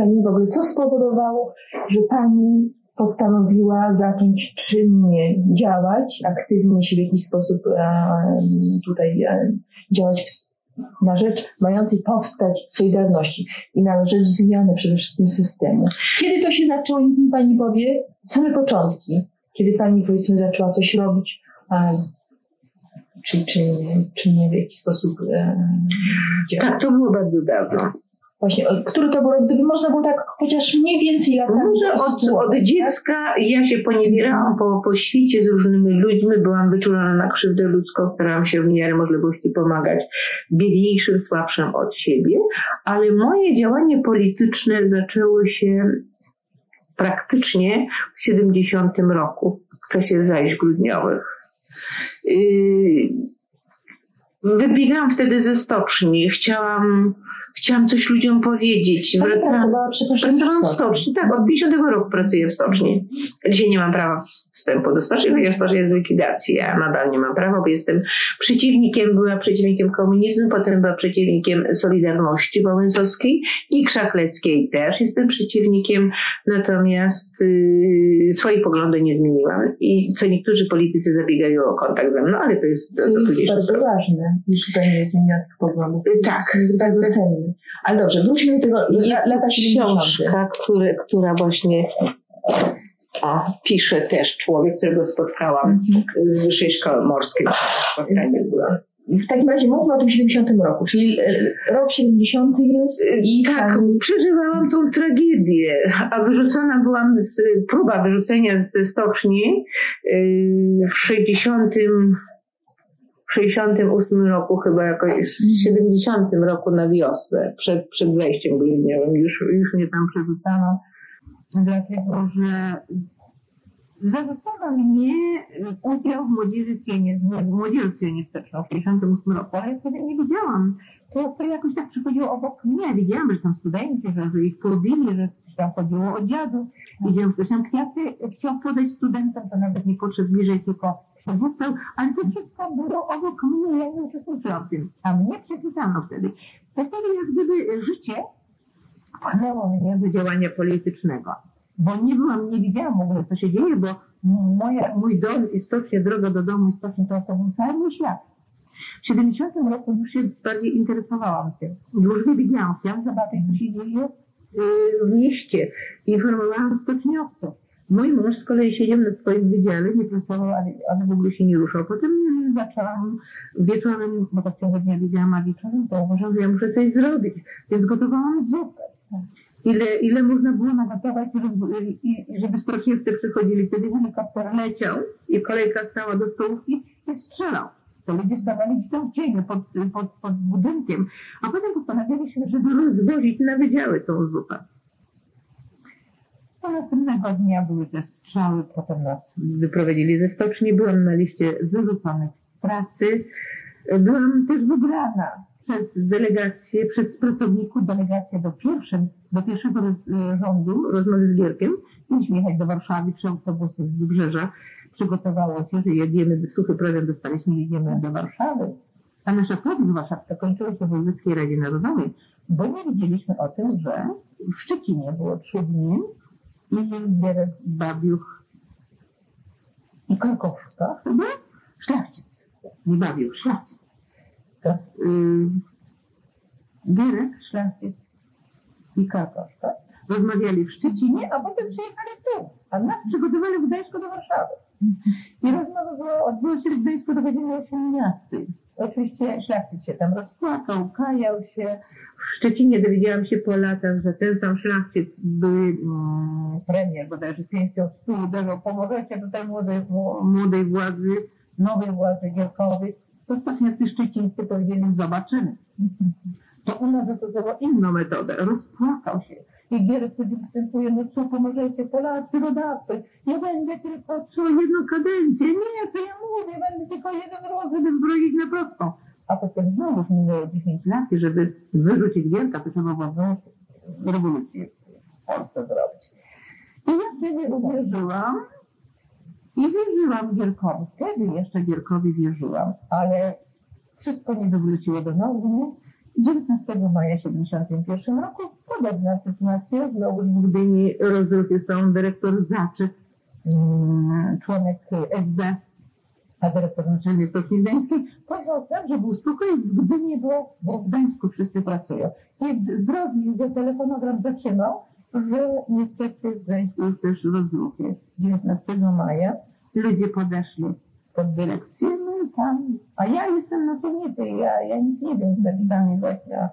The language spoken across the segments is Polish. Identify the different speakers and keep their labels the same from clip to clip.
Speaker 1: korzeni w ogóle. Co spowodowało, że Pani postanowiła zacząć czynnie działać, aktywnie się w jakiś sposób e, tutaj e, działać w, na rzecz mającej powstać Solidarności i na rzecz zmiany przede wszystkim systemu. Kiedy to się zaczęło, niech mi Pani powie, same początki, kiedy Pani powiedzmy zaczęła coś robić, a, czy, czy, czy nie w jakiś sposób e, działać?
Speaker 2: Tak, to było bardzo dawno.
Speaker 1: Właśnie, który to był rok, gdyby można było tak chociaż mniej więcej lat
Speaker 2: Może od, od dziecka ja się poniewierałam po, po świecie z różnymi ludźmi, byłam wyczulona na krzywdę ludzką, starałam się w miarę możliwości pomagać biedniejszym, słabszym od siebie, ale moje działanie polityczne zaczęło się praktycznie w 70 roku, w czasie zajść grudniowych. Yy, wybiegałam wtedy ze stoczni, chciałam chciałam coś ludziom powiedzieć.
Speaker 1: Pani
Speaker 2: Wracałam,
Speaker 1: pracowała, przepraszam,
Speaker 2: pracowałam w
Speaker 1: stoczni.
Speaker 2: stoczni, tak, od 50 roku pracuję w stoczni. Dzisiaj nie mam prawa wstępu do stoczni, ponieważ stocznia jest w likwidacji. Ja nadal nie mam prawa, bo jestem przeciwnikiem, była przeciwnikiem komunizmu, potem była przeciwnikiem Solidarności Wałęsowskiej i Krzakleckiej też jestem przeciwnikiem, natomiast yy, swoje poglądy nie zmieniłam. I co niektórzy politycy zabiegają o kontakt ze mną, ale to jest to,
Speaker 1: To
Speaker 2: to
Speaker 1: jest bardzo ważne, jeśli tutaj nie zmienia tych poglądów.
Speaker 2: Tak.
Speaker 1: To jest bardzo cenne. Ale dobrze, wróćmy do tego la- lata 70.
Speaker 2: książka, który, która właśnie o, pisze też człowiek, którego spotkałam
Speaker 1: Mhm.
Speaker 2: z Wyższej Szkoły Morskiej. Spotkanie.
Speaker 1: W takim razie mówmy o tym 70 roku, czyli e, rok 70 jest i
Speaker 2: Tak,
Speaker 1: pani-
Speaker 2: przeżywałam tą tragedię, a wyrzucona byłam z, próba wyrzucenia ze stoczni yy, w 60 w 68 roku chyba jakoś, w 70 roku na wiosnę, przed, przed wejściem grudniowym, już, już mnie tam przerzucano, dlatego że zarzucono mnie udział w młodzieży w młodzieży nie wsteczną w 68 roku, ale ja wtedy nie wiedziałam. To, to jakoś tak przychodziło obok mnie. Widziałam, że tam studenci, że, że ich pobili, że tam chodziło o dziadów. Widziałam, że ktoś tam kwiaty chciał podać studentom, to nawet nie podszedł bliżej, tylko przerzucał, ale to wszystko było obok mnie, ja nie uczestniczyłam w tym. A mnie przerzucano wtedy. To wtedy jak gdyby życie pchnęło mnie do działania politycznego. Bo nie byłam, nie widziałam w ogóle, co się dzieje, bo moja, mój dom i stocznie, droga do domu i stocznie to, był cały świat. W 70 roku już się bardziej interesowałam tym. Już nie widziałam, chciałam zobaczyć, co się dzieje yy, w mieście. Informowałam stoczniowców. Mój mąż z kolei siedział na swoim wydziale, nie pracował, ale, ale w ogóle się nie ruszał. Potem zaczęłam wieczorem, bo tak ciągle dnia widziałam, a wieczorem to uważam, że ja muszę coś zrobić. Więc gotowałam zupę. Ile, ile można było nagotować, żeby, żeby stoczniowcy przychodzili. Wtedy helikopter leciał i kolejka stała do stołówki i strzelał. To ludzie stawali gdzieś tam w cieniu pod, pod, pod budynkiem. A potem postanowiliśmy, żeby rozwozić na wydziały tą zupę. A następnego dnia były te strzały, potem nas wyprowadzili ze stoczni. Byłam na liście wyrzuconych z pracy. Byłam też wybrana przez delegację, przez pracowników delegację do, pierwszym, do pierwszego rządu, rozmowy z Gierkiem. Mieliśmy jechać do Warszawy, trzy autobusy z Wybrzeża. Przygotowało się, że jedziemy, suchy program dostaliśmy, jedziemy do Warszawy. A nasza podróż warszawska kończyła się w Wojewódzkiej Radzie Narodowej, bo nie wiedzieliśmy o tym, że w Szczecinie było trzy dni Bierek, Babiuch i Krakowska chyba szlachcic. Nie Babiuch, szlachcic. To, yy, Bierek, szlachcic i Krakowska rozmawiali w Szczecinie, a potem przyjechali tu. A nas przygotowali w Gdańsku do Warszawy. I rozmowa była, odbyła się w Gdańsku do godziny 18. Oczywiście szlachcic się tam rozpłakał, kajał się. W Szczecinie dowiedziałam się po latach, że ten sam szlachcic był mm, premier, bodajże pięścią stół uderzał, pomożecie tutaj młodej, młodej władzy, nowej władzy Gierkowej. To stoczniacy szczecińscy powiedzieli, zobaczymy. To u nas zastosował inną metodę. Rozpłakał się. I wtedy występuje, no co, pomożecie Polacy, rodacy. Ja będę tylko co jedną kadencję. Nie, co ja mówię, będę tylko jeden raz, żeby zbroić na prostą. A potem znowu minęło 10 lat żeby wyrzucić Gierka, to trzeba było rewolucję zrobić. I ja wtedy uwierzyłam i wierzyłam Gierkowi. Wtedy jeszcze Gierkowi wierzyłam, ale wszystko nie wywróciło do normy 19 maja 1971 roku podobna sytuacja, znowu w Gdyni rozruchy są dyrektor Zaczek, mm, członek SB, a dyrektor naczelny Stoczni Gdańskiej, powiedział sam, że był spokój w Gdyni, bo, bo w Gdańsku wszyscy pracują. I zdrowi, że telefonogram zatrzymał, że niestety w Gdańsku też rozruchy. 19 maja ludzie podeszli pod dyrekcję, tam, a ja jestem na piwnicy, ja, ja nic nie wiem, zapytany właśnie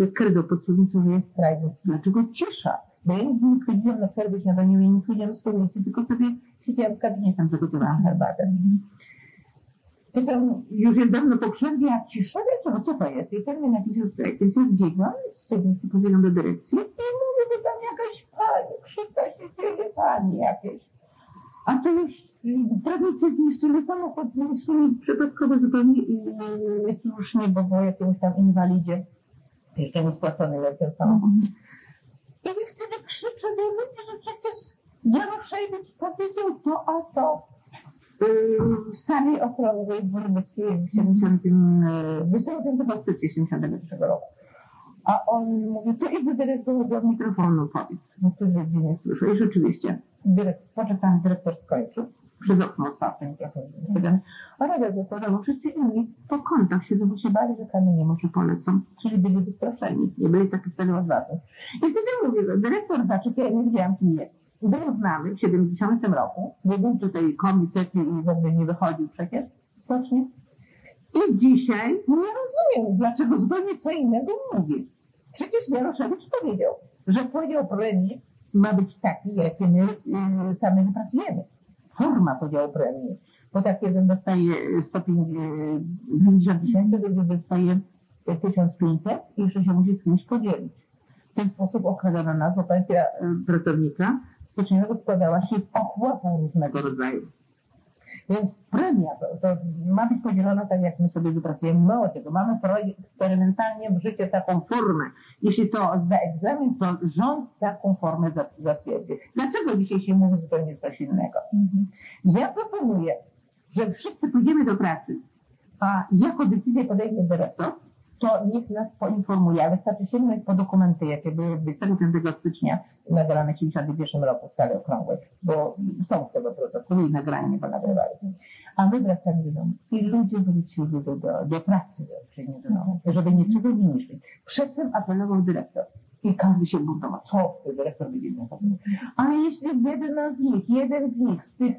Speaker 2: y, kredo podsuwnicą, że jest strajk. Dlaczego cisza? Bo ja nigdy nie schodziłam na przerwy śniadaniowej, nie schodziłam z piwnicy, tylko sobie siedziałam w gabinecie, tam przygotowałam herbatę. Już jest dawno po przerwie, a cisza, wiecie, no co to jest? I ten mi napisał strajk, więc ja zbiegłam, z piwnicy pobiegłam do dyrekcji i mówię, że tam jakaś pani, krzyka się dzieje, pani jakieś. A to już prawnicy zniszczyli samochód, zniszczyli przypadkowo zupełnie i słusznie, bo było jakiemuś tam inwalidzie. Jeszcze niespłacony leciał samochód. I wtedy krzyczę do ludzi, że przecież Jaroszewicz powiedział to, a to. W sali okrągłej Dworobeckiej w 70, w 71 roku. A on mówi, to idź do dyrektora do mikrofonu powiedz. No to ludzie nie słyszą. I rzeczywiście, dyrektor, poczekany dyrektor skończył. Przez okno otwarte mikrofon. A radę zakłada, bo wszyscy inni po kątach siedzą, bo się bali, że kamienie może polecą. Czyli byli wystraszeni. Nie byli takie wtedy odważni. I wtedy mówię, że dyrektor zaczął, ja nie wiedziałam kim jest. Był znany w 70 roku. Nie był tutaj komitet i w ogóle nie wychodził przecież stocznie. I dzisiaj nie rozumiem, dlaczego zupełnie co innego mówi. Przecież Jaroszewicz powiedział, że podział premii ma być taki, jaki my y, sami wypracujemy. Forma podziału premii. Bo tak jeden dostaje 150 tysięcy, drugi dostaje 1500 i jeszcze się musi z kimś podzielić. W ten sposób okradana nas, bo pensja pracownika styczniowego składała się z ochłapów różnego rodzaju. Więc premia to, to ma być podzielona tak, jak my sobie wypracujemy. Mało tego, mamy projekt eksperymentalnie w życie taką formę. Jeśli to zda egzamin, to rząd taką formę zatwierdzi. Dlaczego dzisiaj się mówi zupełnie coś innego? Ja proponuję, że wszyscy pójdziemy do pracy, a jako decyzję podejmie dyrektor, to niech nas poinformuje, ale wystarczy sięgnąć po dokumenty, jakie były 25 stycznia nagrane w 1971 roku w sali okrągłej, bo są z tego protokoły i nagranie, bo nagrywali. A my wracali do domu i ludzie wrócili do, do, do pracy, czyli do domu, żeby niczego nie niszczyć. Przedtem apelował dyrektor. I każdy się buntował, co dyrektor będzie miał Ale jeśli jeden z nich, jeden z nich z tych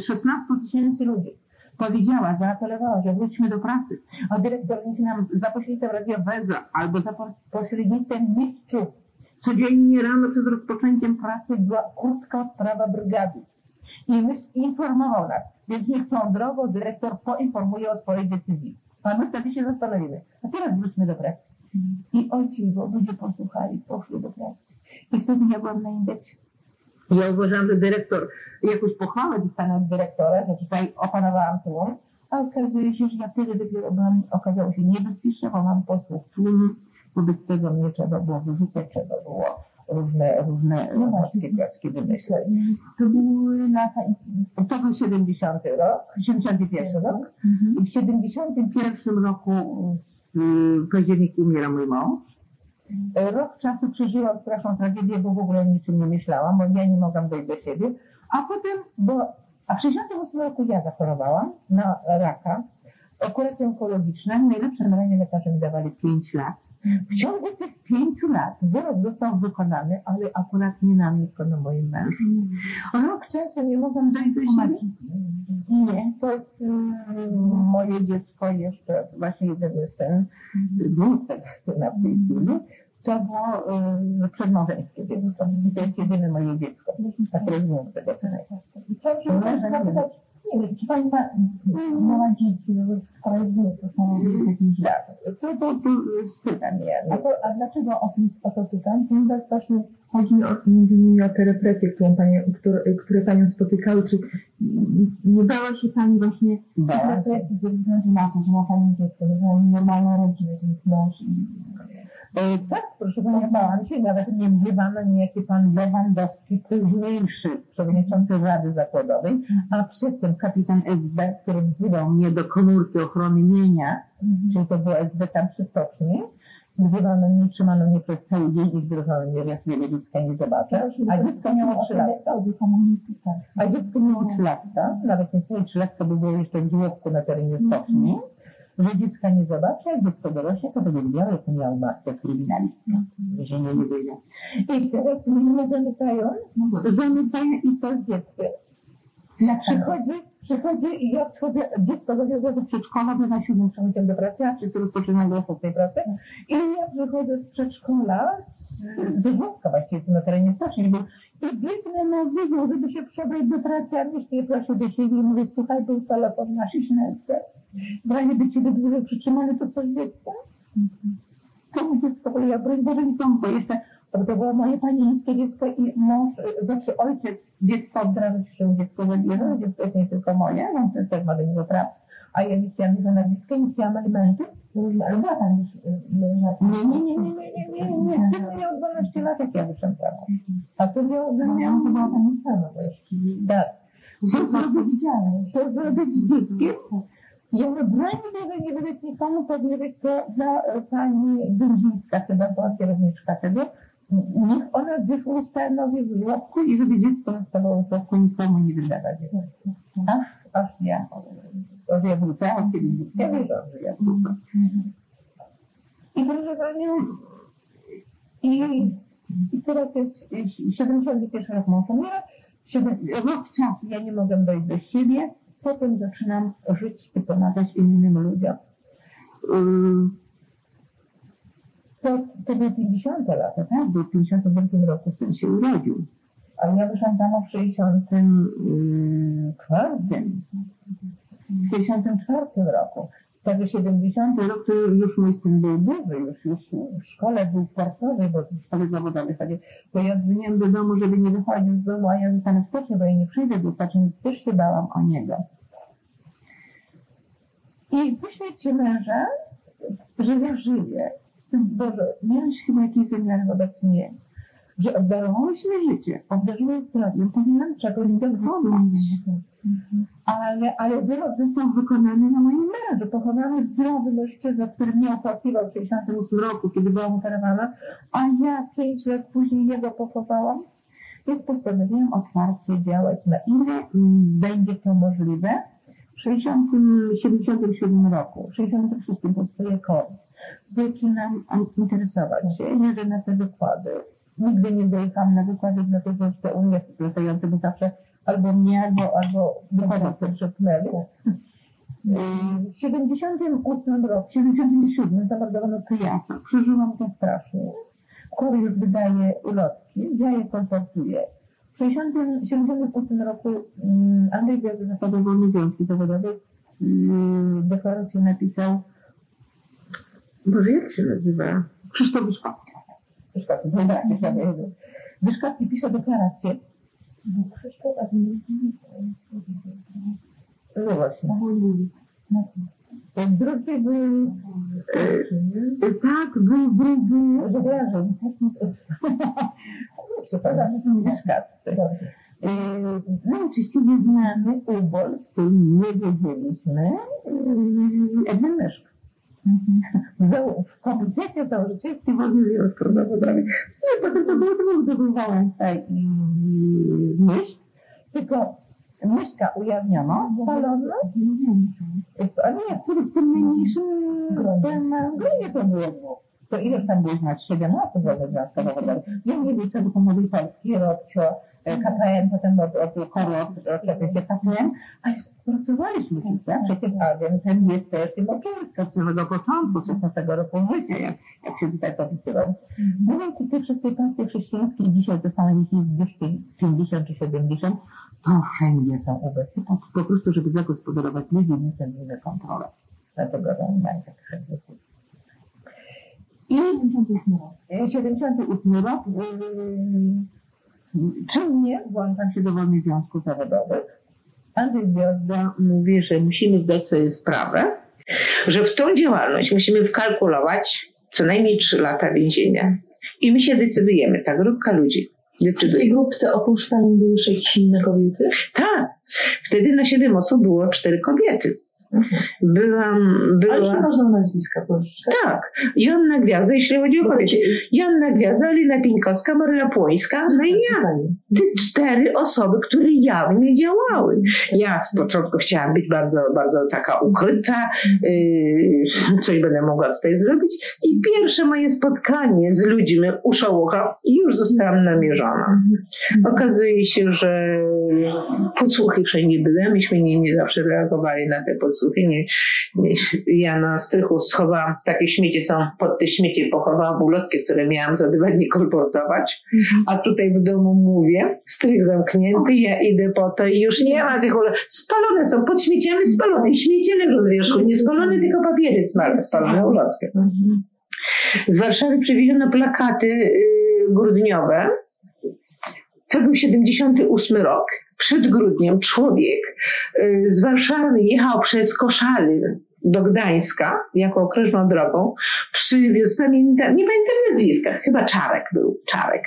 Speaker 2: 16 tysięcy ludzi powiedziała, zaapelowała, że wróćmy do pracy, a dyrektor niech nam za pośrednictwem Radio Weza albo za pośrednictwem mistrzów codziennie rano przed rozpoczęciem pracy była krótka sprawa brygady. I my informował nas, więc niech tą drogą dyrektor poinformuje o swojej decyzji. A my wtedy się zastanowimy. A teraz wróćmy do pracy. I ojciec, bo ludzie posłuchali, poszli do pracy. I wtedy ja byłam na indeksie. Ja uważam, że dyrektor, jakąś pochwałę dostanę od dyrektora, że tutaj opanowałam tłum, a okazuje się, że ja wtedy dopiero byłam, okazało się niebezpieczne, bo mam posłów tłum, wobec tego mnie trzeba było wyrzucać, trzeba było różne, różne no morskie klocki wymyśleć. To były lata, to był 70 rok, 71 rok. I w 71 roku w październiku umiera mój mąż. Rok czasu przeżyłam straszną tragedię, bo w ogóle niczym nie myślałam, bo ja nie mogłam dojść do siebie. A potem, bo a w 68 roku ja zachorowałam na raka, operację onkologiczną. Najlepsze na lekarze mi dawali 5 lat. W ciągu tych pięciu lat wyrok został wykonany, ale akurat nie na mnie, tylko na moim mężu. Rok czasu nie mogłam dojść do siebie. Nie, to jest mm, moje dziecko jeszcze, właśnie jedyny syn, wnuczek syna w tej chwili. To było y, przedmałżeńskie dziecko. I to jest jedyne moje dziecko. Jest wnuczek tego syna. Chciałam się zapytać, nie wiem, czy Pani ma, miała dzieci, skoro jest to są jakieś daty. To, to, to pytam ja.
Speaker 1: A, to, a dlaczego o, tym, o to pytam? Ponieważ właśnie chodzi o, między innymi o te represje, które, pani, które, które Panią spotykały. Czy nie bała się Pani właśnie represji ze względu na to, że ma Pani dziecko, że ma normalną rodzinę, że jest mąż i
Speaker 2: tak, proszę Pani, bałam się, nawet nie mniemano niejaki pan Lewandowski, późniejszy przewodniczący Rady Zakładowej, a przedtem kapitan SB, który wzywał mnie do komórki ochrony mienia, czyli to było SB tam przy stoczni, wzywano mnie, trzymano mnie przez cały dzień i zdrożono mnie, ja sobie dziecka nie zobaczę, a dziecko miało 3 lata. A dziecko miało 3 lata, nawet nie 3 lata, bo było jeszcze w żłobku na terenie stoczni, że dziecka nie zobaczy, jak dziecko dorośnie, to będzie wiedziało, jak miał matkę. Że nie wyjdzie. I teraz mnie zamykają, zamykają i to z dzieckiem. Przychodzi, przychodzi i ja wchodzę, dziecko zawiozę do przedszkola, bo na siódmym przechodzę do pracy, a wszyscy rozpoczynają do tej pracy. I ja przychodzę z przedszkola, do żłobka właściwie na terenie stoczni, bo i biegnę na wydział, żeby się przebrać do pracy, a mnie nie proszę do siebie i mówię, słuchaj, był telefon na. W razie by ciebie dłużej przytrzymali, to coś dziecko? To dziecko, bo ja broń Boże nie bo jeszcze to było moje panieńskie dziecko i mąż, y, znaczy ojciec dziecko odrażać się dziecko zabierze, dziecko jest nie tylko moje, no to też ma do niego prawo. A ja nie chciałam jego nazwiska, nie chciałam alimentu, ale była tam już y, Nie, nie, nie, nie, nie, nie, nie, nie. Syn miał 12 lat, jak ja wyszłam mąż. A to miał, miałam, to była pani sama, jeszcze. Tak. Co zrobić, z dzieckiem? Ja mówię, broń Boże, nie będę nikomu powiedzieć, to za e, pani Dędzińska chyba była kierowniczka tego. Niech ona gdzieś ustanowi w żłobku i żeby dziecko zostało w żłobku nikomu nie wydawać. Aż, aż ja, że ja wrócałam, kiedy ja wiedziałam, że ja wrócę. I proszę Panią, i, i teraz jest 71 rok mąż umiera, rok czasu ja nie mogę dojść do siebie, potem zaczynam żyć i pomagać innym ludziom. To, to były 50 lata, tak? Bo w 52 roku syn się urodził. A ja wyszłam tam w 64. W 64 roku. Także 70 rok to już mój syn był duży, już, już w szkole był sportowy, bo w szkole zawodowej chodził. To ja dzwoniłam do domu, żeby nie wychodził z domu, a ja zostanę w stocznie, bo ja nie przyjdę do stoczni, też się bałam o niego. I po śmierci męża, że ja żyję, Boże, miałeś chyba jakiś zamiar wobec mnie, że obdarowałyśmy życie, obdarzyłeś zdrowiem, powinnam czegoś dokonać. Ale, ale wyrok został wykonany na moim mężu. Pochowany zdrowy mężczyzna, który mnie opłakiwał w 68 roku, kiedy byłam operowana, a ja pięć lat później jego pochowałam. Więc postanowiłam otwarcie działać, na ile będzie to możliwe. W 60, 77 roku, w 66 powstaje KOR. Zaczynam interesować się, jeżdżę na te wykłady. Nigdy nie dojechałam na wykłady, dlatego że u mnie latające, bo zawsze albo mnie, albo, albo wykładowcy przepnęli. W 78 roku, w 77 zamordowano Kryjasa. Przeżyłam to strasznie. Kor już wydaje ulotki, ja je kolportuję. W 60 78 roku um, Andrzej Gwiazdy Zakładu Wolnej Związki Zawodowej um, deklarację napisał Boże, jak się nazywa? Krzysztof Wyszkowski. Wyszkowski, dobra. Wyszkowski pisze deklarację. No właśnie. Drugi był... E, tak, był drugi... Żeglarzem. Przepraszam, Wyszkowski. E, No oczywiście nieznany ubol, który nie wiedzieliśmy, e, Edwin Myszk. Za- W komitecie założycielskim Wolnej Związku Zawodowej. No potem to było dwóch, to Wałęsa i Myszk. Tylko Myszka ujawniono, spalono. A nie, który w tym najmniejszym gronie to było dwóch. To ile tam było znać? 7 osób Wolnej Związku Zawodowej. Ja nie wiem, co to Młodej Polski, Robcio, e, KPN, potem od, od od, od, od KPN, a już pracowaliśmy wszyscy, a przecież agent ten jest też tym oczywistym od samego początku, 16 roku życia, jak, jak się tutaj popisywał. Mówiąc o tych wszystkich partii chrześcijańskich, dzisiaj zostało ich 250 czy 70, to wszędzie są obecni, po, prostu, żeby zagospodarować ludzi, nie sądzimy kontrolę. Dlatego, że oni mają tak wszędzie. I 78 rok, yy, czynnie włączam się do wolnych związków zawodowych. Andrzej Gwiazda mówi, że musimy zdać sobie sprawę, że w tą działalność musimy wkalkulować co najmniej 3 lata więzienia. I my się decydujemy, ta grupka ludzi
Speaker 1: W
Speaker 2: decyduje.
Speaker 1: tej grupce oprócz pani były jeszcze jakieś inne kobiety?
Speaker 2: Tak, wtedy na 7 osób było 4 kobiety. Byłam,
Speaker 1: Ale
Speaker 2: była...
Speaker 1: nie można nazwiska powiedzieć. tak?
Speaker 2: Tak, Joanna Gwiazda, jeśli chodzi o kobiety. Joanna Gwiazda, Alina Pieńkowska, Maryla Płońska, no i ja.
Speaker 1: Pani.
Speaker 2: Te cztery osoby, które jawnie działały. Ja z początku chciałam być bardzo, bardzo taka ukryta, yy, coś będę mogła tutaj zrobić. I pierwsze moje spotkanie z ludźmi u Szołocha już zostałam namierzona. Okazuje się, że podsłuchy wszędzie były, myśmy nie, nie zawsze reagowali na te podsłuchy. Nie, nie, ja na strychu schowałam, takie śmiecie są, pod te śmiecie pochowałam ulotki, które miałam za dwa dni kolportować. A tutaj w domu mówię, strych zamknięty, ja idę po to i już nie ma tych ulotek. Spalone są, pod śmieciami spalone. Śmiecie leżą z wierzchu, nie spalone, tylko papiery spalone, spalone ulotki.
Speaker 1: Mhm.
Speaker 2: Z Warszawy przywieziono plakaty y, grudniowe. To był 78 rok. Przed grudniem człowiek y, z Warszawy jechał przez Koszalin do Gdańska jako okrężną drogą. Przywiózł, pamiętam, nie pamiętam nazwiska, chyba Czarek był, Czarek.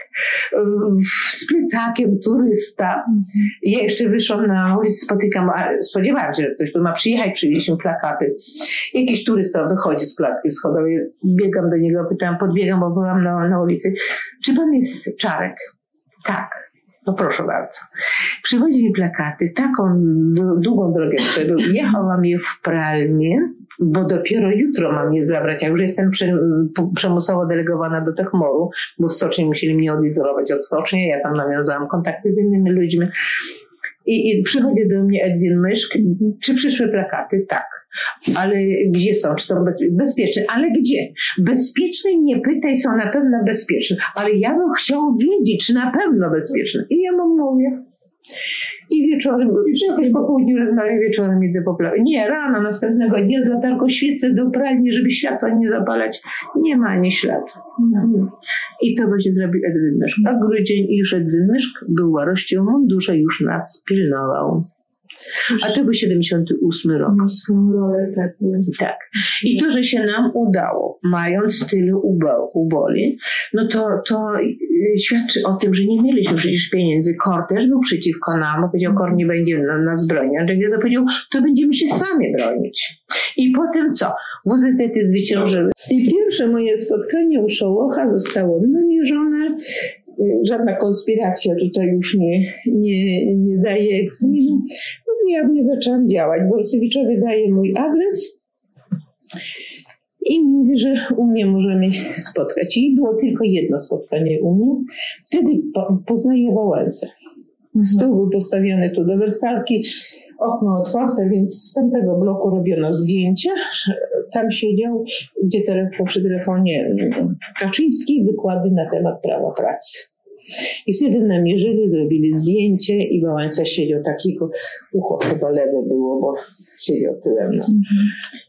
Speaker 2: Z plecakiem turysta. Ja jeszcze wyszłam na ulicę, spotykam, spodziewałam się, że ktoś tu ma przyjechać, przywieźliśmy plakaty. Jakiś turysta wychodzi z klatki schodowej, biegam do niego, pytałam, podbiegam, bo byłam na, na ulicy. Czy pan jest Czarek? Tak. No proszę bardzo. Przywozi mi plakaty, taką długą drogę przebył. Jechałam je w pralnię, bo dopiero jutro mam je zabrać. Ja już jestem prze, p- przymusowo delegowana do Techmoru, bo w stoczni musieli mnie odizolować od stoczni. Ja tam nawiązałam kontakty z innymi ludźmi. I, I przychodzi do mnie Edwin Myszk. Czy przyszły plakaty? Tak. Ale gdzie są? Czy są bezpie- bezpieczne? Ale gdzie? Bezpieczne nie pytaj, są na pewno bezpieczne. Ale ja bym chciał wiedzieć, czy na pewno bezpieczne. I ja mu mówię. I wieczorem, czy jakoś po południu rozmawiam, wieczorem idę po plaży. Nie, rano następnego dnia z latarką świecę do pralni, żeby światła nie zapalać. Nie ma ani śladu. I to będzie zrobił Edwin Myszk. A grudzień i już Edwin Myszk był łarością w mundurze, już nas pilnował. A to był 78 rok.
Speaker 1: Rolę tak.
Speaker 2: Tak. I to, że się nam udało, mając tyle ubo- uboli, no to, to y, świadczy o tym, że nie mieliśmy przecież pieniędzy. Kor też był przeciwko nam, powiedział, Kor nie będzie na, nas bronić. Andrzej Gwiazda powiedział, to będziemy się sami bronić. I potem co? WZT zwyciężyły. I pierwsze moje spotkanie u Szołocha zostało namierzone. Żadna konspiracja tutaj już nie, nie, nie daje egzaminu. No ja nie zaczęłam działać. Borysewiczowi daje mój adres i mówi, że u mnie możemy spotkać. I było tylko jedno spotkanie u mnie. Wtedy po, poznaję Wałęsę. Stół był postawiony tu do wersalki, okno otwarte, więc z tamtego bloku robiono zdjęcia. Tam siedział, gdzie telefon, przy telefonie Kaczyński, wykłady na temat prawa pracy. I wtedy namierzyli, zrobili zdjęcie i Wałęsa siedział takiego, ucho chyba lewe było, bo siedział tyłem. No.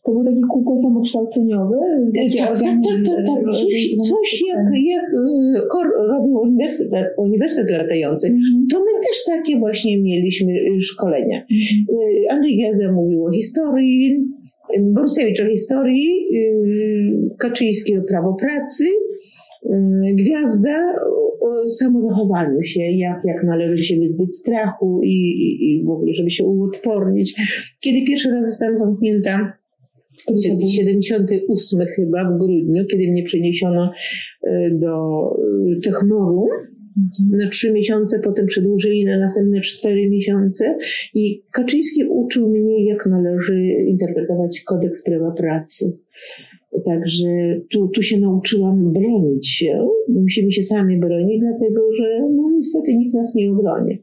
Speaker 1: To było takie kółko samokształceniowe?
Speaker 2: Tak, tak, tak, tak, tak. Coś, coś jak, jak y, Kor robił uniwersytet, uniwersytet latający, to też takie właśnie mieliśmy y, szkolenia. Y, Andrzej Gwiazda mówił o historii, Borusewicz o historii, y, Kaczyński o prawo pracy, Gwiazda o, samozachowaniu się, jak, jak należy się wyzbyć strachu i, i, i w ogóle, żeby się uodpornić. Kiedy pierwszy raz zostałam zamknięta 78 chyba w grudniu, kiedy mnie przeniesiono do y, Techmoru na trzy miesiące, potem przedłużyli na następne cztery miesiące i Kaczyński uczył mnie, jak należy interpretować kodeks prawa pracy. Także tu, tu się nauczyłam bronić się. Musimy się sami bronić, dlatego że no niestety nikt nas nie obroni.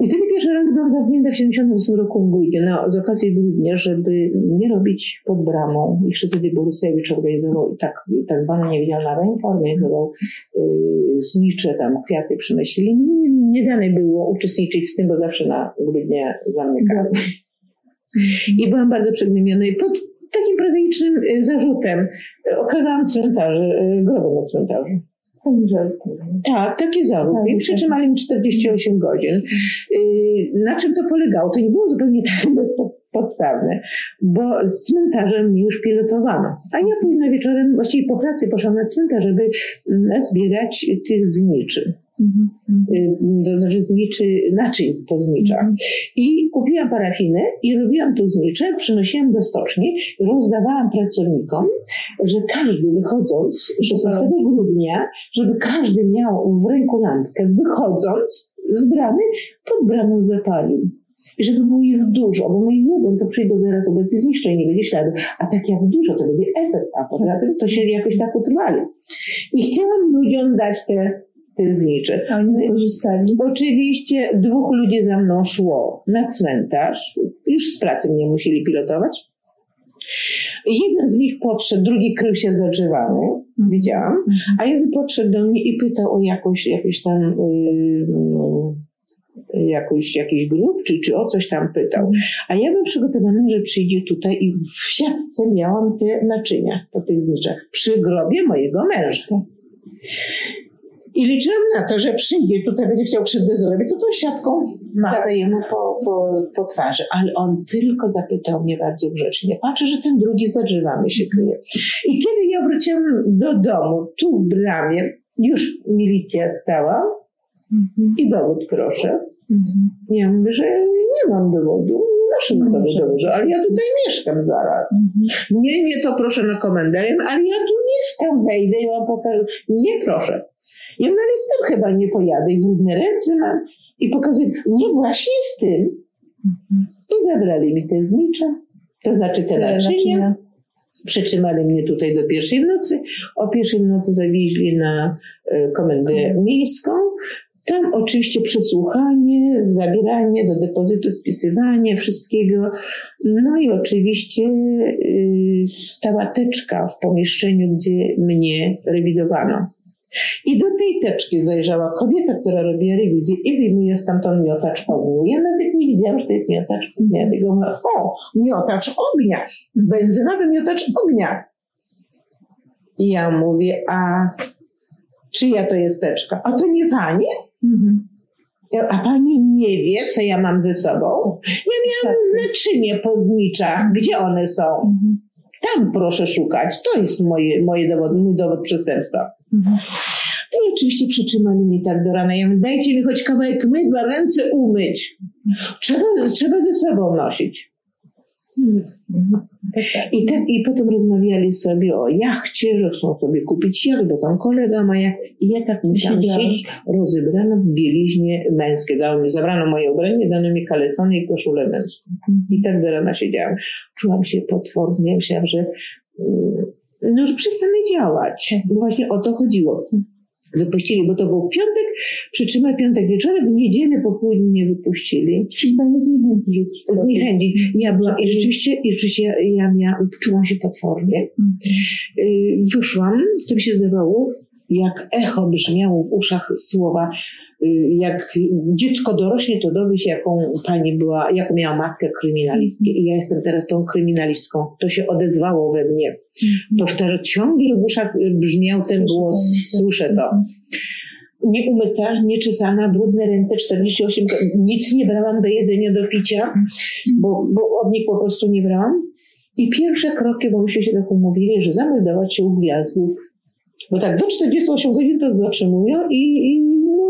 Speaker 2: I wtedy pierwszy raz byłam zamknięta w 78 roku w grudniu, na, z okazji grudnia, żeby nie robić pod bramą. Jeszcze wtedy Borusewicz organizował tak, tak zwana niewidzialna ręka, organizował y, znicze tam kwiaty przynosili. Nie, nie dane było uczestniczyć w tym, bo zawsze na grudnia zamykali. I byłam bardzo przygnębiona. I pod takim prozaicznym y, zarzutem y, okradałam cmentarze, y, groby na cmentarzu. Tak, takie zarzuty. I
Speaker 1: Tak,
Speaker 2: przytrzymali mi 48 godzin. Yy, Na czym to polegało? To nie było zupełnie tak bez podstawne, bo z cmentarzem mnie już pilotowano. A ja późno wieczorem, właściwie po pracy poszłam na cmentarz, żeby zbierać tych zniczy. Mhm. To znaczy zniczy naczyń po zniczach. I kupiłam parafinę i robiłam to znicze, przynosiłam do stoczni, rozdawałam pracownikom, że każdy wychodząc 16 grudnia, żeby każdy miał w ręku lampkę, wychodząc z bramy, pod bramą zapalił. I żeby było ich dużo, bo mój jeden to przyjdą zaraz obecnie zniszczą i nie będzie śladu. A tak jak dużo, to będzie efekt, a poza tym to się jakoś tak utrwali. I chciałam ludziom dać te
Speaker 1: A oni korzystali?
Speaker 2: Oczywiście dwóch ludzi za mną szło na cmentarz. Już z pracy mnie musieli pilotować. Jeden z nich podszedł, drugi krył się za drzewami, mhm. widziałam, mhm. a jeden podszedł do mnie i pytał o jakąś, jakieś tam yy, jakoś, jakiś grup, czy, czy o coś tam pytał. Mhm. A ja bym przygotowana, że przyjdzie tutaj i w siatce miałam te naczynia po tych zniczach przy grobie mojego męża. I liczyłam na to, że przyjdzie, tutaj będzie chciał krzywdę zrobić, to tą siatką machnę tak. jemu po, po, po twarzy. Ale on tylko zapytał mnie bardzo grzecznie. Patrzę, że ten drugi za drzewami się kryje. I kiedy ja wróciłam do domu, tu w bramie, już milicja stała mhm. i dowód proszę. Mhm. Ja mówię, że nie mam dowodu, noszę sobie dowodu, ale ja tutaj mieszkam zaraz. Mhm. Nie, nie to proszę na komendę, ale ja tu mieszkam, wejdę i mam pokażę. Nie proszę. Ja na listem chyba nie pojadę i brudne ręce mam i pokazuję, nie właśnie z tym. I zabrali mi te znicze, to znaczy te naczynia. Przetrzymali mnie tutaj do pierwszej nocy. O pierwszej nocy zawieźli na e, komendę miejską. Tam oczywiście przesłuchanie, zabieranie do depozytu, spisywanie wszystkiego. No i oczywiście y, stała teczka w pomieszczeniu, gdzie mnie rewidowano. I do tej teczki zajrzała kobieta, która robi rewizję i wyjmuje stamtąd miotacz ognia. Ja nawet nie widziałam, że to jest miotacz ognia. Tylko mówię, o, miotacz ognia, benzynowy miotacz ognia. I ja mówię, a czyja to jest teczka? A to nie pani? Mhm. A pani nie wie, co ja mam ze sobą? Ja miałam naczynie po zniczach. Gdzie one są? Mhm. Tam proszę szukać. To jest moje, moje dowód, mój dowód przestępstwa. Mhm. To oczywiście przytrzymali mnie tak do rana. Ja mówię, dajcie mi choć kawałek mydła, ręce umyć. Trzeba, trzeba ze sobą nosić. I, tak, I potem rozmawiali sobie o jachcie, że chcą sobie kupić jacht, bo tam kolega ma jacht. I ja tak musiałam siedzieć rozebrana w bieliźnie męskie. Dało mi, zabrano moje ubranie, dano mi kalesony i koszulę męską. I tak do rana siedziałam. Czułam się potwornie. Myślałam, że mm, no, że przestanę działać. Właśnie o to chodziło wypuścili, bo to był piątek, przytrzymaj piątek wieczorem, w niedzielę po południu nie wypuścili.
Speaker 1: Czyli pani zniechęcić.
Speaker 2: Zniechęcić. Ja byłam, i rzeczywiście, i rzeczywiście ja, ja miałam, czułam się potwornie. Mhm. Wyszłam, to mi się zdawało, jak echo brzmiało w uszach słowa, y, jak dziecko dorośnie, to dowie się, jaką pani była, jaką miała matkę kryminalistkę. I ja jestem teraz tą kryminalistką. To się odezwało we mnie. Mhm. Powtarzam, ciągle w uszach brzmiał ten głos, słyszę to. Mhm. Nieumyta, nieczesana, brudne ręce, 48, nic nie brałam do jedzenia, do picia, mhm. bo, bo od nich po prostu nie brałam. I pierwsze kroki, bo myśmy się tak umówili, że zameldować się u gwiazdów bo tak, do 48 godzin to zatrzymują i, i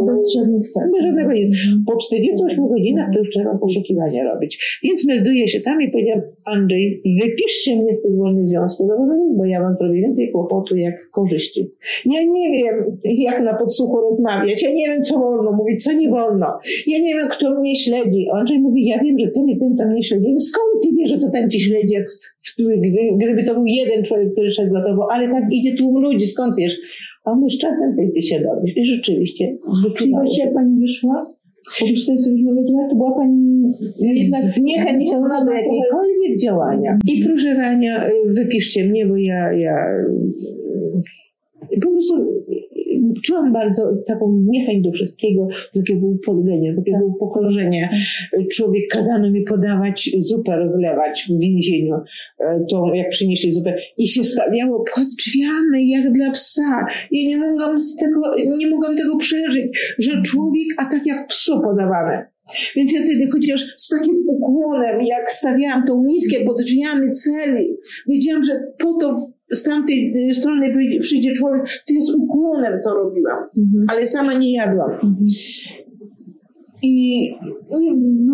Speaker 1: bez żadnych tak.
Speaker 2: Bez żadnego nic. Po 48 godzinach to już trzeba poszukiwania robić. Więc melduję się tam i powiedziałam, Andrzej, wypiszcie mnie z tych wolnych związków zawodowych, bo ja mam zrobić więcej kłopotu jak korzyści. Ja nie wiem, jak na podsłuchu rozmawiać. Ja nie wiem, co wolno mówić, co nie wolno. Ja nie wiem, kto mnie śledzi. Andrzej mówi, ja wiem, że ten i ten tam mnie śledzi. Skąd ty wiesz, że to ten ci śledzi, jak, gdyby to był jeden człowiek, który szedł za tobą, ale tak idzie tłum ludzi, skąd wiesz? A my z czasem tej ty się. I rzeczywiście.
Speaker 1: Właśnie jak pani wyszła, 48 godzinach to była pani
Speaker 2: jednak zniechęcona do jakiegokolwiek działania. I proszę Rania, wypiszcie mnie, bo ja, ja po prostu czułam bardzo taką niechęć do wszystkiego, do takiego upodlenia, do takiego upokorzenia. Człowiek kazano mi podawać zupę, rozlewać w więzieniu, e, tą jak przynieśli zupę i się stawiało pod drzwiami jak dla psa. Ja nie mogłam z tego, nie mogłam tego przeżyć, że człowiek, a tak jak psu podawane. Więc ja wtedy chociaż z takim ukłonem, jak stawiałam tą miskę pod drzwiami celi, wiedziałam, że po to z tamtej y, strony przyjdzie- człowiek, to z ukłonem to robiłam,
Speaker 1: Mhm.
Speaker 2: ale sama nie jadłam. I i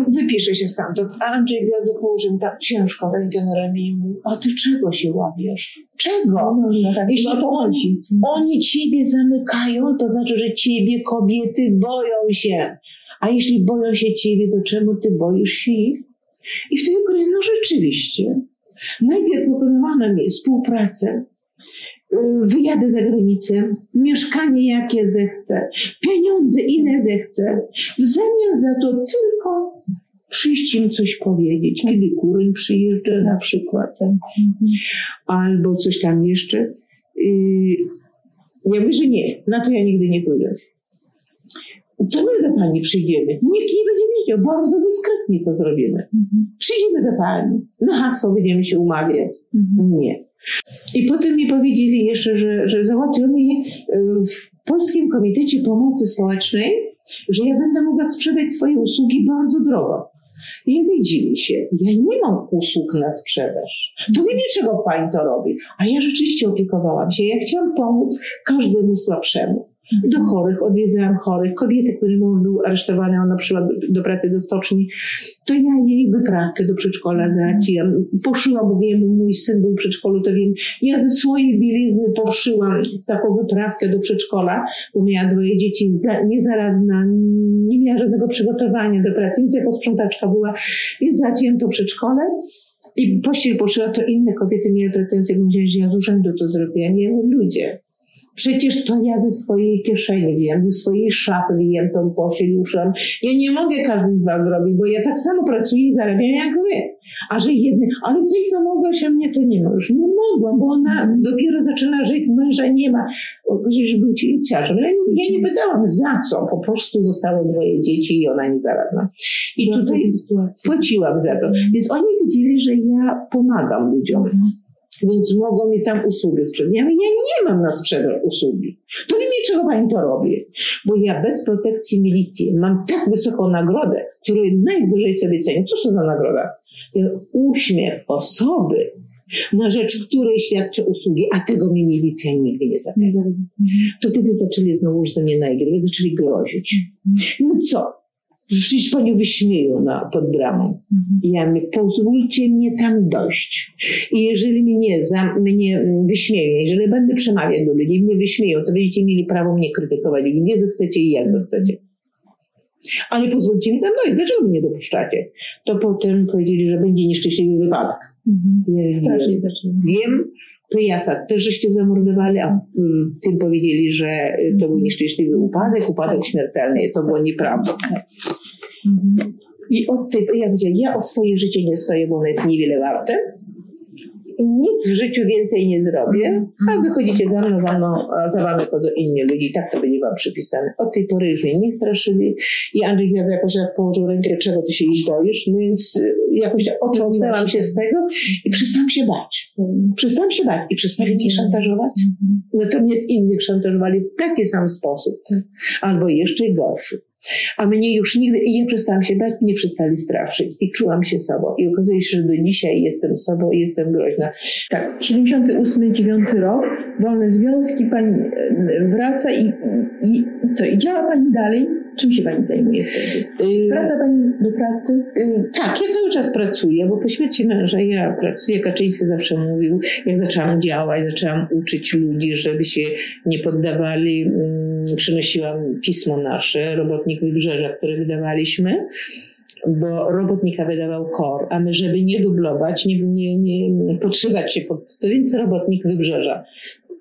Speaker 2: wypiszę się stamtąd. A Andrzej Biodek położył tak ciężko rękę na ramieniu i mówi, a ty czego się łapiesz? Czego?
Speaker 1: No, no, tak,
Speaker 2: Jeśli
Speaker 1: o to chodzi.
Speaker 2: Oni ciebie zamykają, to znaczy, że ciebie kobiety boją się. A jeśli boją się ciebie, to czemu ty boisz się ich? I wtedy no rzeczywiście. Najpierw proponowano mi współpracę, y, wyjadę za granicę, mieszkanie jakie zechcę, pieniądze ile zechcę. W zamian za to tylko przyjść im coś powiedzieć. Kiedy kuryń przyjeżdża na przykład, tak? albo coś tam jeszcze. Yy, ja mówię, że nie, na to ja nigdy nie pójdę. To my do pani przyjdziemy. Nikt nie będzie wiedział, bardzo dyskretnie to zrobimy. Przyjdziemy do pani. Na hasło będziemy się umawiać. Nie. I potem mi powiedzieli jeszcze, że, że załatwią mi yy, w Polskim Komitecie Pomocy Społecznej, że ja będę mogła sprzedać swoje usługi bardzo drogo. I widzieli się, ja nie mam usług na sprzedaż. To nie czego pani to robi. A ja rzeczywiście opiekowałam się. Ja chciałam pomóc każdemu słabszemu. Do chorych, odwiedzałam chorych, kobiety, który mąż był aresztowany, ona przyszła do, pracy do stoczni, to ja jej wyprawkę do przedszkola załatwiłam. Poszyłam, bo wiem, mój syn był w przedszkolu, to wiem, ja ze swojej bielizny poszyłam taką wyprawkę do przedszkola, bo miała dwoje dzieci, za, niezaradna, nie miała żadnego przygotowania do pracy, więc jako sprzątaczka była, więc załatwiłam to przedszkole. I pościel poszyła, to inne kobiety miały pretensje, bo myśleli, że ja z urzędu to zrobiłam. Nie wiem, ludzie. Przecież to ja ze swojej kieszeni wiem, ze swojej szafy wiem tą pościel uszłam. Ja nie mogę każdy z was zrobić, bo ja tak samo pracuję i zarabiam jak wy. A że jedny, ale ty to mogłaś, a mnie to nie możesz. Nie mogłam, bo ona dopiero zaczyna żyć, męża nie ma. Gdzieś był cięciarzem. Ja, nie- ja nie pytałam za co, po prostu zostało dwoje dzieci i ona nie zaradna. I tutaj płaciłam za to. Więc oni widzieli, że ja pomagam ludziom. Więc mogą mi tam usługi sprzedać. Ja nie mam na sprzedaż usługi. To nie wiem, czego pani to robi. Bo ja bez protekcji milicji mam tak wysoką nagrodę, którą najwyżej sobie cenię. Cóż to za nagroda? Uśmiech osoby, na rzecz której świadczę usługi, a tego mi milicja nigdy nie zapewni. To wtedy zaczęli znowu ze mnie nagrywać, zaczęli grozić. No co? Przecież panią wyśmieją na, pod bramą. I ja mówię, pozwólcie mnie tam dojść. I jeżeli mnie, za, mnie wyśmieją, jeżeli będę przemawiać do ludzi mnie wyśmieją, to będziecie mieli prawo mnie krytykować, gdzie zechcecie i jak zechcecie. Ale pozwólcie mi tam dojść. Dlaczego mnie nie dopuszczacie? To potem powiedzieli, że będzie nieszczęśliwy wypadek. Ja
Speaker 1: Strasznie
Speaker 2: wiem, to jasad też żeście zamordowali, a mm, tym powiedzieli, że to był nieszczęśliwy upadek, upadek śmiertelny. To było nieprawdą. I od tej, ja powiedziałam, ja o swoje życie nie stoję, bo ono jest niewiele warte. I nic w życiu więcej nie zrobię, a wychodzicie za mną, za mną, za wami chodzą inni ludzie i tak to będzie wam przypisane. Od tej pory już mnie nie straszyli i Andrzej Gwiazda jakoś jak położył rękę, czego ty się ich boisz, no więc y, jakoś tak otrząsnęłam się z tego i przestałam się bać. Przestałam się bać i przestali mnie szantażować. Natomiast innych szantażowali w taki sam sposób, albo jeszcze gorszy. A mnie już nigdy, i ja przestałam się bać, nie przestali straszyć. I czułam się sobą. I okazuje się, że do dzisiaj jestem sobą i jestem groźna.
Speaker 1: Tak, 78-9 rok, wolne związki, pani e, wraca i, i, i, co? I działa pani dalej? Czym się pani zajmuje wtedy?
Speaker 2: Y,
Speaker 1: Wraca pani do pracy?
Speaker 2: y, Tak, ja cały czas pracuję, bo po śmierci męża ja pracuję. Kaczyński zawsze mówił, jak zaczęłam działać, zaczęłam uczyć ludzi, żeby się nie poddawali. Mm, Przynosiłam pismo nasze, Robotnik Wybrzeża, które wydawaliśmy, bo robotnika wydawał KOR, a my, żeby nie dublować, nie, nie, nie podszywać się pod to, więc Robotnik Wybrzeża.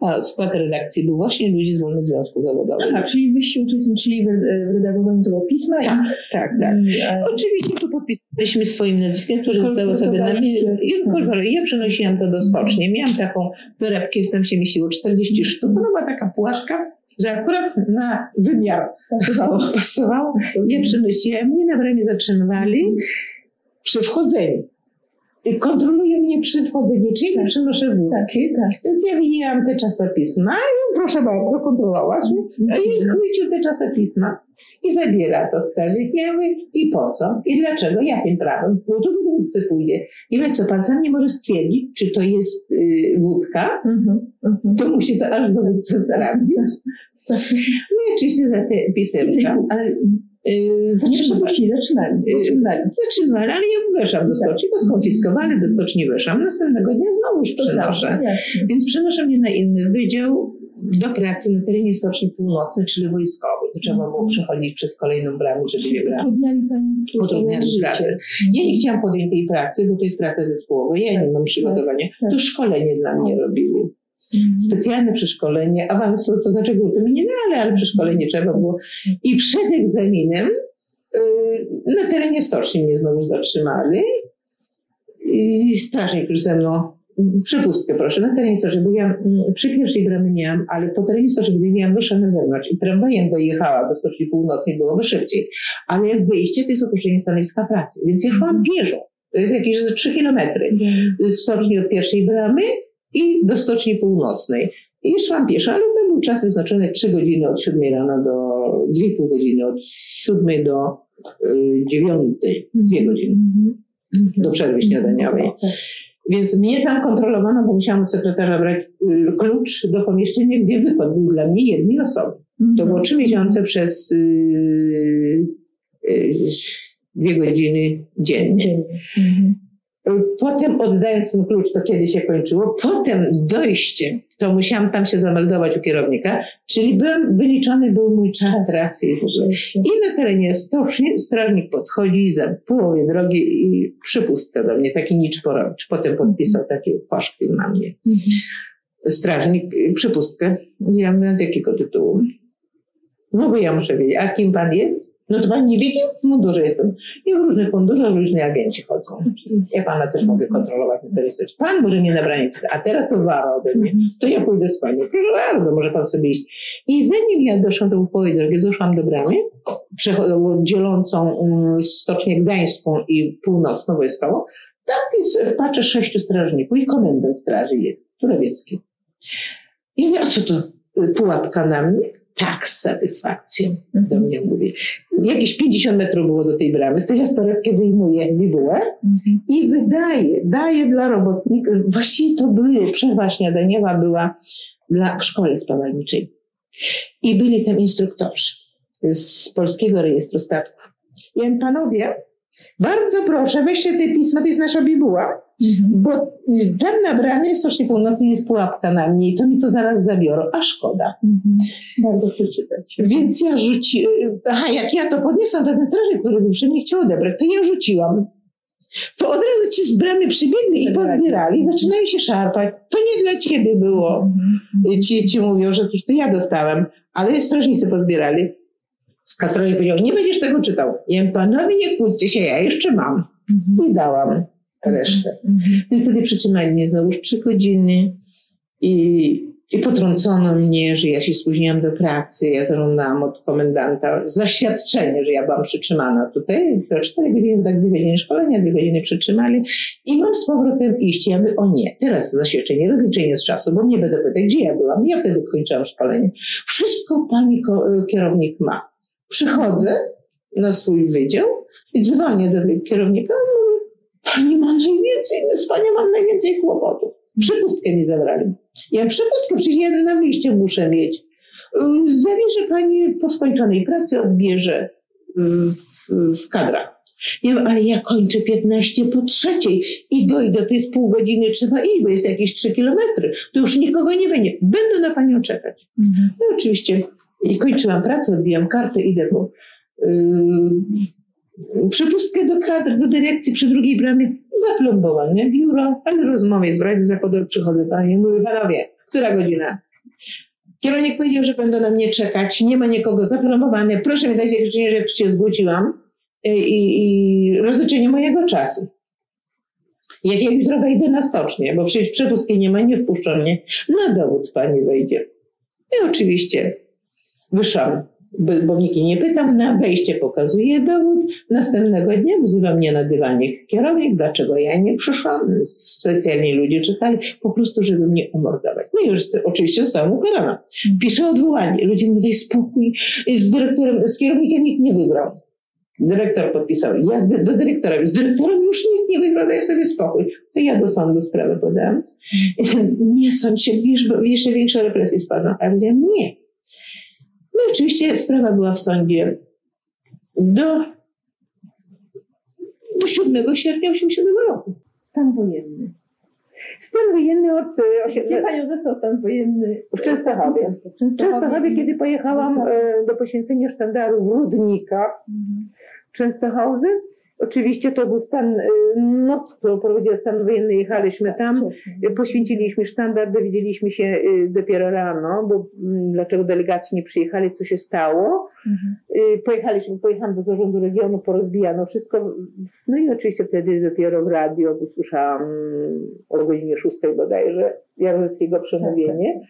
Speaker 2: A skład redakcji był właśnie ludzi z Wolnego Związku Zawodowego.
Speaker 1: Aha, czyli wyście uczestniczyli w, redagowaniu tego pisma
Speaker 2: Tak, tak, tak.
Speaker 1: i, e,
Speaker 2: Oczywiście tu podpisaliśmy swoim nazwiskiem, które zostało sobie na mnie. I. Ja przenosiłam to do stoczni. Miałam taką torebkę, tam się mieściło 40 sztuk. Ona była taka płaska, że akurat na wymiar pasowało. pasowało. Ja przenosiłam, mnie na bramie zatrzymywali przy wchodzeniu. kontrolują mnie przy wchodzeniu, czyli tak. przynoszę wódki. Tak, tak. Więc ja wyjęłam te czasopisma i proszę bardzo, kontrolowałaś. I chwycił te czasopisma i zabiera to strażnik. Ja mówię, i po co? I dlaczego? Jakim prawem? No to do wódcy pójdzie. I wie co, pan sam nie może stwierdzić, czy to jest y, wódka, mm -hmm. to musi to aż do wódcy sprawdzić. No i oczywiście za te pisemka. Ale
Speaker 1: Yy, zatrzymali, zatrzymali,
Speaker 2: zatrzymali. Zatrzymali, ale ja weszłam do stoczni, to skonfiskowali, do stoczni weszłam. Następnego dnia znowuż przenoszę. Więc przenoszę mnie na inny wydział do pracy na terenie Stoczni Północnej, czyli wojskowej. To trzeba było mhm. przechodzić przez kolejną bramę, czy dwie bramy. Utrudniali pracę. Ja nie chciałam podjąć tej pracy, bo to jest praca zespołowa. Ja nie mam przygotowania. Tak, to tak. szkolenie dla mnie robili. Mhm. Specjalne przeszkolenie, awansu, to znaczy grupy minimalne, ale przeszkolenie trzeba było. I przed egzaminem yy, na terenie stoczni mnie znowu zatrzymali. I strażnik już ze mną przepustkę proszę, na terenie stoczni, bo ja mm, przy pierwszej bramie miałam, ale po terenie stoczni, gdy miałam wyszła na zewnątrz i tramwajem dojechała do stoczni północnej, byłoby szybciej. Ale jak wyjście, to jest opuszczenie stanowiska pracy, więc jechałam mhm. pieszo. To jest jakieś 3 kilometry. Mhm. Stoczni od pierwszej bramy i do Stoczni Północnej. I szłam pieszo, ale to był czas wyznaczony 3 godziny od 7 rano do 2,5 godziny, od 7 do y, 9, 2 godziny. Do przerwy śniadaniowej. Więc mnie tam kontrolowano, bo musiałam od sekretarza brać y, klucz do pomieszczenia, gdzie wykład był dla mnie jednej osoby. To było trzy miesiące przez yy, dwie godziny dziennie. Potem oddając ten klucz, to kiedy się kończyło, potem dojście, to musiałam tam się zameldować u kierownika, czyli byłem, wyliczony był mój czas trasy i w ogóle. I na terenie stoczni strażnik podchodzi za połowie drogi i przypustkę do mnie, taki nicz porobicz. Potem podpisał taki paszkwil na mnie. Mhm. Strażnik, przypustkę. Ja mówię, z jakiego tytułu? No bo ja muszę wiedzieć, a kim pan jest? No to pani nie wie, w mundurze jestem. I w różnych mundurach różni agenci chodzą. Ja pana też mogę kontrolować terrorystycz. Pan może mnie nabranie, a teraz to wara ode mnie. To ja pójdę z panią. Proszę bardzo, może pan sobie iść. I zanim ja doszłam do drogi, doszłam do bramy, dzielącą um, stocznię gdańską i północno wojskową, tam jest, patrzę sześciu strażników i komendant straży jest, Turewiecki. I mówię, a co to pułapka na mnie? Tak z satysfakcją do mhm. mnie mówi. Jakieś 50 metrów było do tej bramy, to ja z wyjmuję bibułę mhm. i wydaję, daję dla robotników. Właściwie to były, przerwa śniadaniowa była dla, w szkole spawalniczej. I byli tam instruktorzy z Polskiego Rejestru Statków. Ja mówię, panowie, bardzo proszę, weźcie te pisma, to jest nasza bibuła. Bo tam na bramie Stocznie Północnej jest pułapka na mnie i to mi to zaraz zabiorą, a szkoda. Mhm.
Speaker 1: Bardzo przeczytać.
Speaker 2: Więc ja rzuciłam, aha, jak ja to podniosłam, to ten strażnik, który był przy mnie chciał odebrać, to ja rzuciłam. To od razu ci z bramy przybiegli i pozbierali, zaczynają się szarpać. To nie dla ciebie było. Mhm. Ci, ci mówią, że to ja dostałem, ale strażnicy pozbierali. A strażnik powiedział, nie będziesz tego czytał. Ja panowie, nie kłóćcie się, ja jeszcze mam. Mhm. I dałam resztę. Mhm. Więc wtedy przytrzymali mnie znowu trzy godziny i, i potrącono mnie, że ja się spóźniłam do pracy. Ja zażądałam od komendanta zaświadczenie, że ja byłam przytrzymana tutaj. Cztery godziny, tak dwie godziny szkolenia, dwie godziny przytrzymali i mam z powrotem iść. Ja mówię, o nie, teraz zaświadczenie, rozliczenie z czasu, bo mnie będę pytać, gdzie ja byłam. Ja wtedy kończyłam szkolenie. Wszystko pani kierownik ma. Przychodzę na swój wydział i dzwonię do kierownika. Pani ma najwięcej, z panią mam najwięcej kłopotów. Przepustkę mi zabrali. Ja przepustkę przecież ja na wyjście muszę mieć. Zawierzę pani po skończonej pracy, odbierze w, w kadrach. Ja mówię, ale ja kończę 15 po trzeciej i dojdę, to jest pół godziny, trzeba iść, bo jest jakieś 3 kilometry. To już nikogo nie będzie. Będę na panią czekać. Mhm. No oczywiście i kończyłam pracę, odbijam kartę, idę po yy, przepustkę do kadr, do dyrekcji przy drugiej bramie, zaplombowane biuro, ale rozmowie z radzie zakładowej przychodzę panie, mówię, panowie, która godzina? Kierownik powiedział, że będą na mnie czekać, nie ma nikogo zaplomowane, proszę mi dać zaświadczenie, że się zgłosiłam i, i, i rozliczenie mojego czasu. Jak ja jutro wejdę na stocznię, bo przecież przepustki nie ma, nie wpuszczą mnie, na dowód pani wejdzie. I oczywiście Wyszłam bo, nikt nie pytał, na wejście pokazuje dowód, następnego dnia wzywa mnie na dywanik kierownik, dlaczego ja nie przyszłam, specjalnie ludzie czekali, po prostu, żeby mnie umordować. No i już oczywiście zostałam ukarana. Piszę odwołanie, ludzie mi daj spokój, z dyrektorem, z kierownikiem nikt nie wygrał. Dyrektor podpisał. Ja do dyrektora. Z dyrektorem już nikt nie wygrał, daj sobie spokój. To ja do sądu sprawę podam. Nie sądź się, jeszcze większe represje spadną. A ja powiedziałam, nie. No i oczywiście sprawa była w sądzie do, do 7 sierpnia 87 roku.
Speaker 1: Stan wojenny.
Speaker 2: Stan wojenny od
Speaker 1: Gdzie panią został stan wojenny?
Speaker 2: w Częstochowie. W Częstochowie, kiedy pojechałam e, do poświęcenia sztandaru w Rudnikach,
Speaker 1: Mhm.
Speaker 2: Częstochowy. Oczywiście to był stan, y, noc, którą prowadziła stan wojenny, jechaliśmy tam, poświęciliśmy sztandar, dowiedzieliśmy się y, dopiero rano, bo mm, dlaczego delegaci nie przyjechali, co się stało.
Speaker 1: Mhm.
Speaker 2: Y, Pojechaliśmy, pojechałam do zarządu regionu, porozbijano wszystko. No i oczywiście wtedy dopiero w radio usłyszałam o godzinie 6 bodajże Jaruzelskiego przemówienie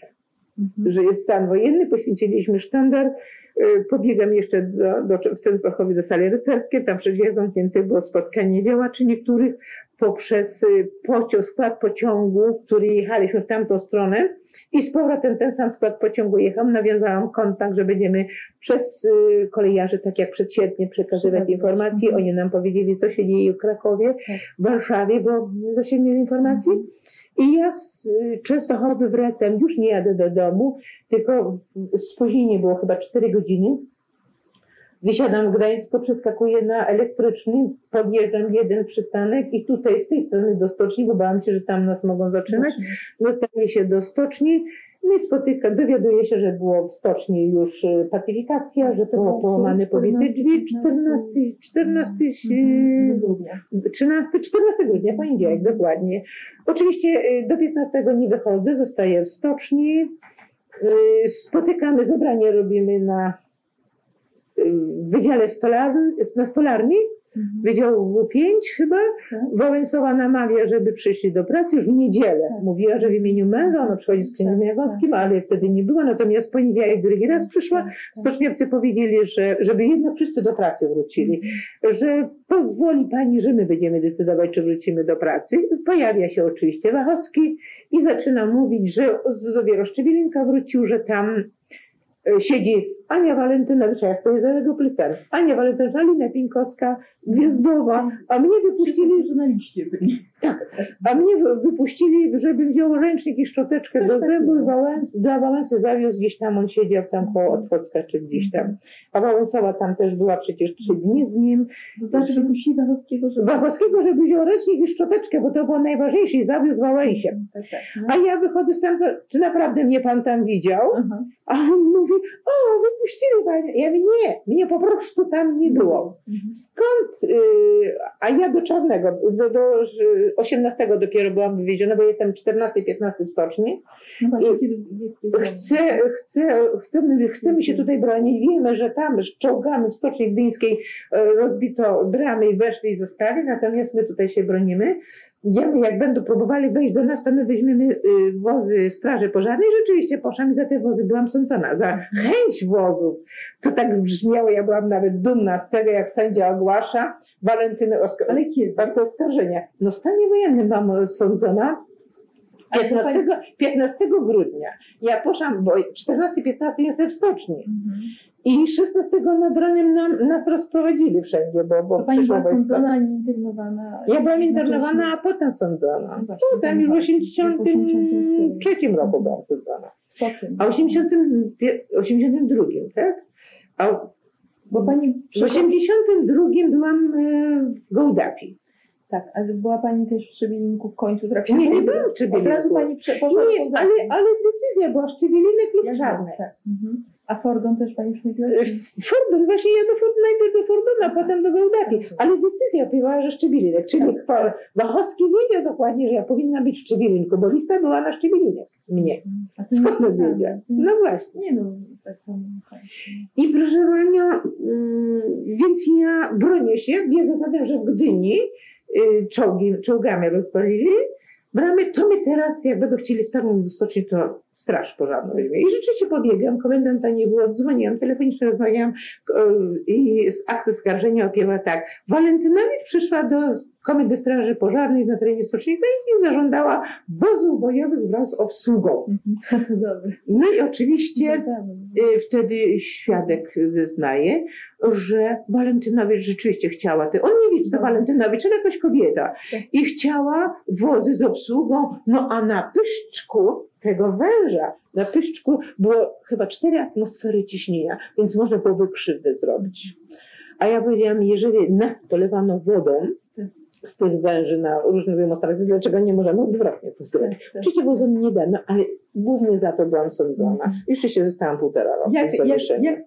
Speaker 1: Mhm.
Speaker 2: że jest stan wojenny, poświęciliśmy sztandar. Y, Pobiegam jeszcze do, do, w Częstochowie do sali rycerskiej, tam przed drzwiach zamkniętych było spotkanie działaczy niektórych poprzez y, pociąg, skład pociągu, który jechaliśmy w tamtą stronę i z powrotem ten sam skład pociągu jechał. Nawiązałam kontakt, że będziemy przez y, kolejarzy, tak jak przed sierpniem, przekazywać informacje.
Speaker 1: Mhm.
Speaker 2: Oni nam powiedzieli, co się dzieje w Krakowie,
Speaker 1: Tak.
Speaker 2: w Warszawie, bo zasięgniemy informacji. I ja z y, Częstochowy wracam, już nie jadę do domu, tylko spóźnienie było chyba 4 godziny. Wysiadam w Gdańsku, przeskakuję na elektryczny, podjeżdżam jeden przystanek i tutaj z tej strony do stoczni, bo bałam się, że tam nas mogą zatrzymać. Dostaję się do stoczni, no i spotykam, dowiaduję się, że było w stoczni już y, pacyfikacja, że
Speaker 1: To
Speaker 2: było połamane
Speaker 1: 14,
Speaker 2: pobite drzwi, 14, 14,
Speaker 1: Mhm.
Speaker 2: y,
Speaker 1: Grudnia.
Speaker 2: 13, 14 grudnia, poniedziałek, dokładnie. Oczywiście y, do 15 nie wychodzę, zostaję w stoczni. Y, Spotykamy, zebranie robimy na y, Wydziale Stolarny, na Stolarni,
Speaker 1: Mhm.
Speaker 2: Wydział W5 chyba.
Speaker 1: Tak.
Speaker 2: Wałęsowa namawia, żeby przyszli do pracy już w niedzielę.
Speaker 1: Tak.
Speaker 2: Mówiła, że w imieniu męża, ona przychodzi z księdzem
Speaker 1: Tak,
Speaker 2: Jagowskim, ale wtedy nie była, natomiast w poniedziałek drugi raz przyszła.
Speaker 1: Tak, tak.
Speaker 2: Stoczniowcy powiedzieli, że żeby jednak wszyscy do pracy wrócili że pozwoli pani, że my będziemy decydować, czy wrócimy do pracy. Pojawia się oczywiście Wachowski i zaczyna mówić, że dopiero Szczewilinka wrócił, że tam e, siedzi Ania Walentynowicz, ja stoję za jego plecami. Ania Walentynowicz, Alina Pinkowska, Gwiazdowa, a mnie wypuścili,
Speaker 1: żurnaliście byli.
Speaker 2: a mnie wy- wypuścili, żebym wziął ręcznik i szczoteczkę do zębów Wałęs, dla Wałęsy zawiózł gdzieś tam, on siedział tam koło Otwocka czy gdzieś tam. A Wałęsowa tam też była przecież trzy dni z nim.
Speaker 1: To znaczy wypuścili Wachowskiego, żeby...
Speaker 2: Wachowskiego, żeby wziął ręcznik i szczoteczkę, bo to było najważniejsze i zawiózł Wałęsie.
Speaker 1: Tak, tak. No.
Speaker 2: A ja wychodzę stamtąd, czy naprawdę mnie pan tam widział?
Speaker 1: Aha.
Speaker 2: A on mówi, o, wypuścili panie. Ja mówię, nie, mnie po prostu tam nie było.
Speaker 1: Mhm.
Speaker 2: Skąd? y, a ja do Czarnego, do, do ż- 18 dopiero byłam wywieziona, bo jestem 14-15 w stoczni.
Speaker 1: No kiedy-
Speaker 2: Chcę, chcę, chcemy, chcemy się tutaj bronić. Wiemy, że tam z czołgami w Stoczni Gdyńskiej e, rozbito bramy i weszli i zostali, natomiast my tutaj się bronimy. Jak będą próbowali wejść do nas, to my weźmiemy y, wozy Straży Pożarnej. Rzeczywiście poszłam i za te wozy byłam sądzona. Za chęć wozów. To tak brzmiało, ja byłam nawet dumna z tego, jak sędzia ogłasza Walentyny Oskar.
Speaker 1: Ale kiedy?
Speaker 2: Bardzo oskarżenia. No w stanie wojennym byłam sądzona.
Speaker 1: Ale to
Speaker 2: 15, 15 grudnia. Ja poszłam, bo 14-15 jestem w stoczni.
Speaker 1: Mhm.
Speaker 2: I 16 nad ranem nam, nas rozprowadzili wszędzie, bo, bo
Speaker 1: pani była sądzona, nie internowana.
Speaker 2: Ja byłam internowana, a potem sądzona.
Speaker 1: No
Speaker 2: tam już w
Speaker 1: tak.
Speaker 2: 83 roku byłam sądzona. A w 80, 82, tak? A
Speaker 1: Bo pani...
Speaker 2: w 82 byłam e, w Gołdapi.
Speaker 1: Tak, ale była pani też w Trzebinku w końcu trafiła.
Speaker 2: Nie, nie byłam w
Speaker 1: Od razu pani prze... poszła
Speaker 2: Nie, ale, ale decyzja była Szczewielinek lub
Speaker 1: Ja
Speaker 2: Czarnek.
Speaker 1: Tak. Mhm. A Fordon też pani przychodziła?
Speaker 2: Fordon, właśnie ja do Ford, najpierw do Fordona, potem do Gołdapi. Ale decyzja była, że Szczebilinek, czyli
Speaker 1: Tak.
Speaker 2: Wachowski wiedział dokładnie, że ja powinna być w Szczebilinku, bo lista była na Szczebilinek. Mnie.
Speaker 1: A
Speaker 2: Skąd to wiedział? No właśnie.
Speaker 1: Nie no, tak samo.
Speaker 2: I proszę panią, mm, więc ja bronię się, wiedząc o tym, że w Gdyni czołgi, czołgami rozwalili bramy, to my teraz, jak będą chcieli wtargnąć do stoczni, to straż pożarną weźmie. I rzeczywiście pobiegłam, komendanta nie było, dzwoniłam, telefonicznie rozmawiałam i z aktu skarżenia opiewa tak. Walentynowicz przyszła do Komendy Straży Pożarnej na terenie Stoczni Gdańskiej i zażądała wozów bojowych wraz z obsługą.
Speaker 1: Dobry.
Speaker 2: No i oczywiście y, wtedy świadek zeznaje, że Walentynowicz rzeczywiście chciała, te, on nie wie, to Walentynowicz, ale jakaś kobieta,
Speaker 1: Tak.
Speaker 2: i chciała wozy z obsługą, no a na pyszczku tego węża, na pyszczku było chyba cztery atmosfery ciśnienia, więc można byłoby krzywdę zrobić. A ja powiedziałam, jeżeli nas polewano wodą, z tych węży na różnych demonstracjach, dlaczego nie możemy odwrotnie to zrobić?
Speaker 1: Tak, tak.
Speaker 2: Oczywiście wozem nie dano, ale głównie za to byłam sądzona. Jeszcze się zostałam półtora roku
Speaker 1: Jak, jak